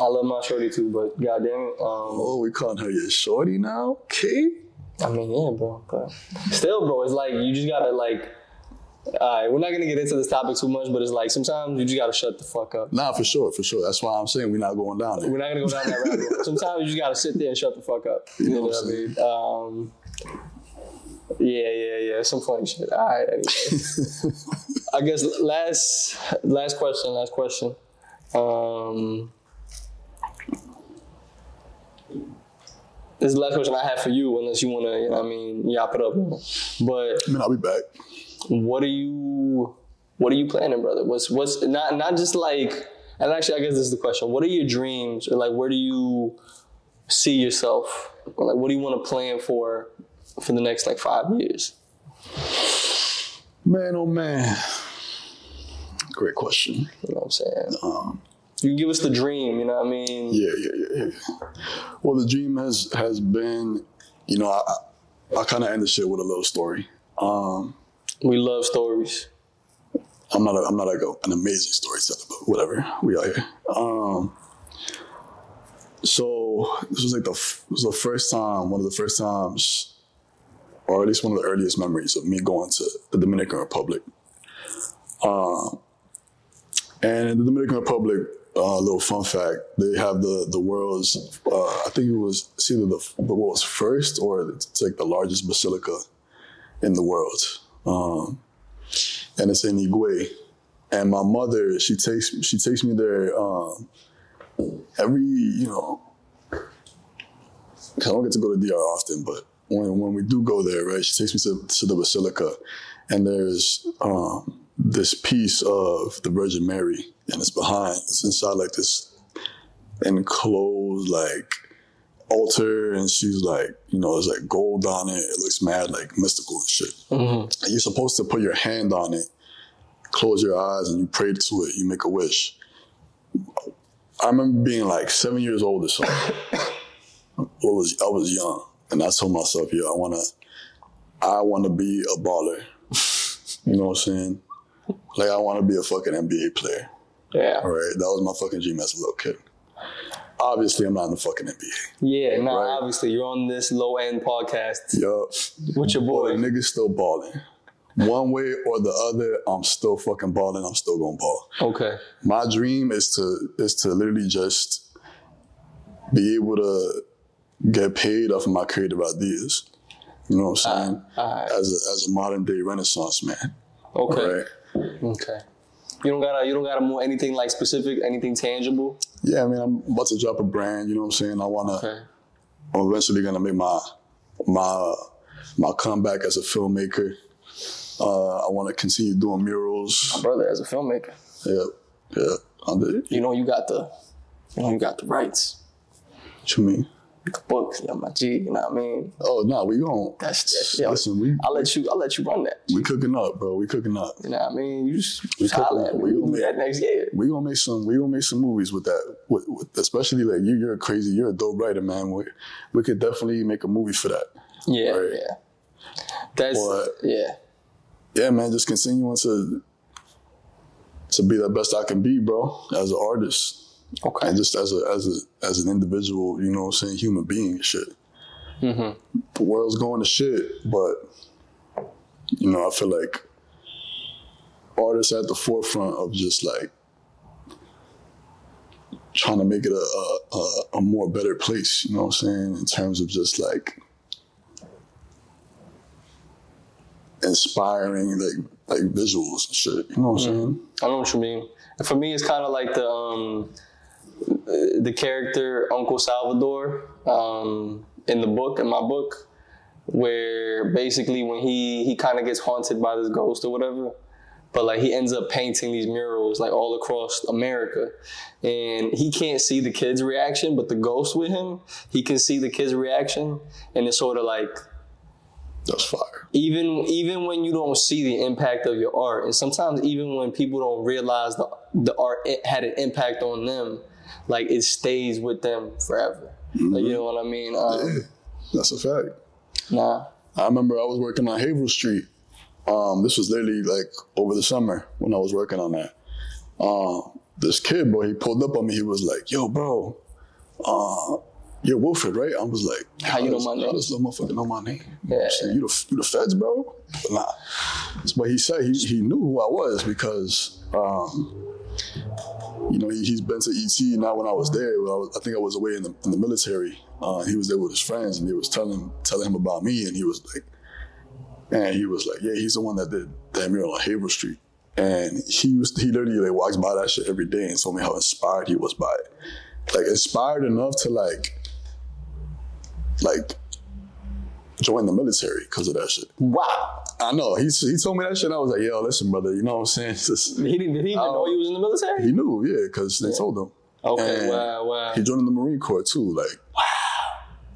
I love my shorty too, but goddamn it, um, Oh, we calling her your shorty now? Okay. I mean, yeah, bro. But still, bro, it's like you just gotta like. All right, we're not gonna get into this topic too much, but it's like sometimes you just gotta shut the fuck up. Nah, for sure, for sure. That's why I'm saying we're not going down there. We're not gonna go down that rabbit hole. Sometimes you just gotta sit there and shut the fuck up. You know what I mean? Um, yeah, yeah, yeah. Some funny shit. All right. Anyway. I guess last last question. Last question. Um, this is the last question I have for you, unless you wanna, you know, I mean, yap it up. But I mean, I'll be back. What are you what are you planning brother what's what's not not just like and actually i guess this is the question what are your dreams or like where do you see yourself Or, like what do you want to plan for for the next like five years Man, oh man. Great question. you know what i'm saying Um, you can give us the dream you know what i mean Yeah, yeah, yeah, yeah. Well, the dream has has been, you know, I I kind of end the shit with a little story. Um, we love stories I'm not a, I'm not like a, an amazing storyteller, but whatever. We are here. Um, so this was like the was the first time, one of the first times, or at least one of the earliest memories of me going to the Dominican Republic. Um, and in the Dominican Republic, a uh, little fun fact: they have the the world's, uh, I think it was it's either the the world's first or it's like the largest basilica in the world. Um, and it's in Higüey. And my mother, she takes she takes me there um, every you know. I don't get to go to DR often, but when when we do go there, right, she takes me to, to the basilica, and there's um, this piece of the Virgin Mary, and it's behind, it's inside like this enclosed like altar, and she's like, you know, there's like gold on it. It looks mad like mystical and shit. Mm-hmm. And you're supposed to put your hand on it, close your eyes, and you pray to it. You make a wish. I remember being like seven years old or something. I was I was young, and I told myself, "Yo, I wanna, I wanna be a baller." you know what I'm saying? Like I wanna be a fucking NBA player. yeah All right, that was my fucking dream as a little kid. Obviously, I'm not in the fucking NBA. yeah nah Right. obviously you're on this low end podcast Yup. with your Boy, boy niggas still balling. One way or the other, I'm still fucking balling. I'm still gonna ball. okay My dream is to is to literally just be able to get paid off of my creative ideas. You know what I'm ah, saying? alright. As a as a modern day Renaissance man, okay right? okay you don't gotta you don't gotta move anything like specific anything tangible Yeah, I mean, I'm about to drop a brand. You know what I'm saying? I wanna. okay I'm eventually gonna make my my my comeback as a filmmaker. Uh, I want to continue doing murals. My brother as a filmmaker Yeah, yeah. You know you got the you know you got the rights What you mean? Books yeah my G you know what I mean Oh no, we gon' that's that's yeah listen. We I'll let you I'll let you run that we cooking up, bro. We cooking up. you know what I mean you just, We just holler at we we gonna do that next year We gonna make some. We gonna make some movies with that. With, with especially like you. You're crazy. You're a dope writer, man. We, we could definitely make a movie for that. yeah Right. yeah that's But- yeah Yeah, man. Just continuing to to be the best I can be, bro. As an artist. Okay and just as a as a as an individual, you know what I'm saying, human being and shit. Mhm. The world's going to shit, but you know, I feel like artists at the forefront of just like trying to make it a a, a, more better place, you know what I'm saying, in terms of just like inspiring like like visuals and shit. You know what I'm saying? I know what you mean. And for me, it's kind of like the um, the character Uncle Salvador um, in the book, in my book, where basically when he he kind of gets haunted by this ghost or whatever, but like he ends up painting these murals like all across America, and he can't see the kids' reaction, but the ghost with him, he can see the kids' reaction, and it's sort of like That's fire. even even when you don't see the impact of your art and sometimes even when people don't realize the the art it had an impact on them like it stays with them forever like, you know what i mean um, That's a fact. nah I remember I was working on Haverhill Street. Um, this was literally like over the summer when I was working on that. Uh, this kid, bro, he pulled up on me. He was like, "Yo, bro, uh, you're Wilfred, right? I was like, How you know my name? This little motherfucker know my name? Yeah. You the you the feds, bro? But nah. But he said he, he knew who I was because um, you know, he, he's been to ET now when I was there. I, was, I think I was away in the, in the military. Uh, he was there with his friends and they was telling telling him about me and he was like, and he was like, yeah, he's the one that did that mural on Haver Street. And he used he literally like walks by that shit every day and told me how inspired he was by it. Like inspired enough to like like join the military because of that shit. Wow. I know. He, he told me that shit. I was like, yo, listen, brother, you know what I'm saying? Just- He didn't, did he even Oh. know he was in the military? he knew, yeah, because they told him. Okay, And wow, wow. He joined the Marine Corps too. Like, wow.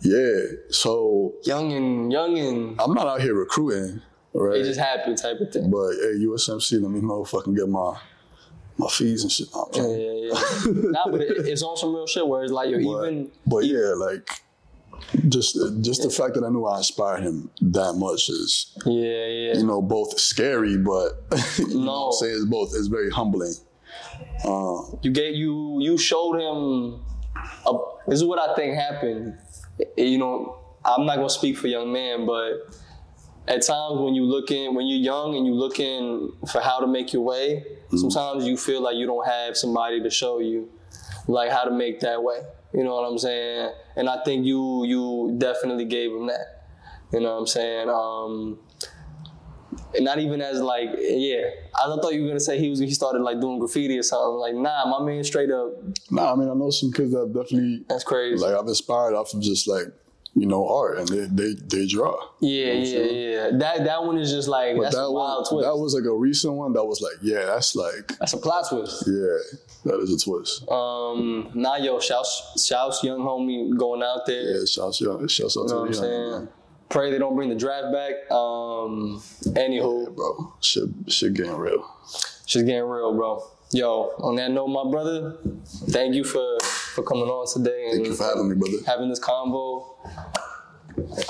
Yeah. So Young and young and I'm not out here recruiting, right? it just happened type of thing. but hey, USMC, let me motherfucking get my my fees and shit. Yeah, yeah, yeah. nah, but it, it's on some real shit where it's like you're But, even but yeah, like just just the fact that I knew I inspired him that much is Yeah, yeah. you know both scary, but you know No. I'm saying it's both it's very humbling. Uh, You gave you you showed him. A, this is what I think happened. You know, I'm not gonna speak for young man, but at times when you looking when you're young and you looking for how to make your way, sometimes you feel like you don't have somebody to show you like how to make that way. You know what I'm saying? And I think you you definitely gave him that. You know what I'm saying? Um, not even as like yeah. I thought you were gonna say he was he started like doing graffiti or something. Like nah, my man straight up. nah, I mean I know some kids that definitely That's crazy. like I've inspired off of just like you know art and they they, they draw. yeah, yeah, yeah. That that one is just like But that's that a wild one, twist. that was like a recent one that was like yeah that's like that's a plot twist. yeah that is a twist. Um, nah, yo, shouts, shouts, young homie going out there. Yeah, shouts out, shouts out You know what I'm to the saying? man. Pray they don't bring the draft back. Um, anywho, Yeah, bro, shit, shit getting real. She's getting real, bro. Yo, on that note, my brother, thank you for for coming on today and Thank you for having me, brother. having this convo.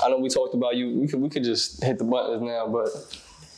I know we talked about you. We could we could just hit the buttons now, but